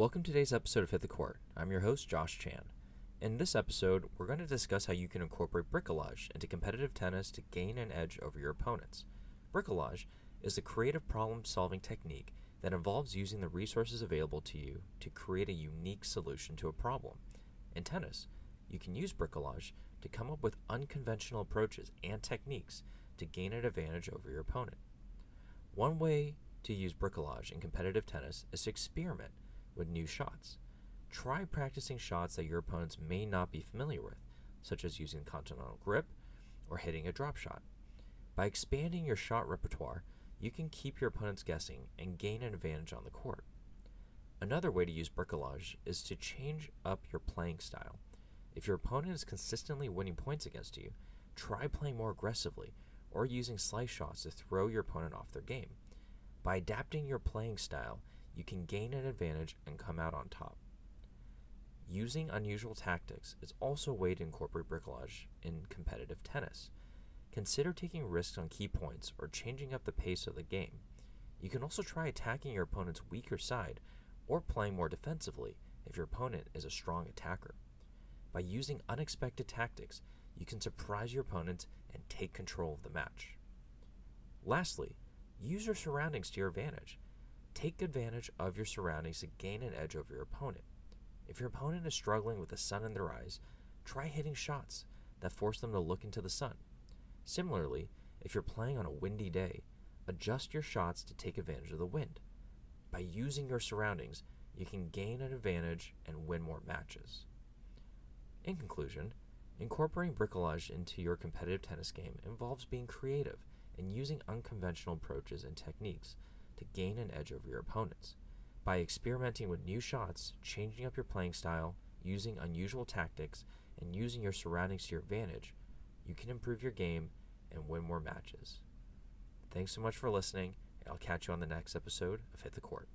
Welcome to today's episode of Hit the Court. I'm your host, Josh Chan. In this episode, we're going to discuss how you can incorporate bricolage into competitive tennis to gain an edge over your opponents. Bricolage is a creative problem solving technique that involves using the resources available to you to create a unique solution to a problem. In tennis, you can use bricolage to come up with unconventional approaches and techniques to gain an advantage over your opponent. One way to use bricolage in competitive tennis is to experiment with new shots. Try practicing shots that your opponents may not be familiar with, such as using continental grip or hitting a drop shot. By expanding your shot repertoire, you can keep your opponents guessing and gain an advantage on the court. Another way to use bricolage is to change up your playing style. If your opponent is consistently winning points against you, try playing more aggressively or using slice shots to throw your opponent off their game. By adapting your playing style, you can gain an advantage and come out on top. Using unusual tactics is also a way to incorporate bricolage in competitive tennis. Consider taking risks on key points or changing up the pace of the game. You can also try attacking your opponent's weaker side or playing more defensively if your opponent is a strong attacker. By using unexpected tactics, you can surprise your opponent and take control of the match. Lastly, use your surroundings to your advantage. Take advantage of your surroundings to gain an edge over your opponent. If your opponent is struggling with the sun in their eyes, try hitting shots that force them to look into the sun. Similarly, if you're playing on a windy day, adjust your shots to take advantage of the wind. By using your surroundings, you can gain an advantage and win more matches. In conclusion, incorporating bricolage into your competitive tennis game involves being creative and using unconventional approaches and techniques to gain an edge over your opponents. By experimenting with new shots, changing up your playing style, using unusual tactics, and using your surroundings to your advantage, you can improve your game and win more matches. Thanks so much for listening, and I'll catch you on the next episode of Hit the Court.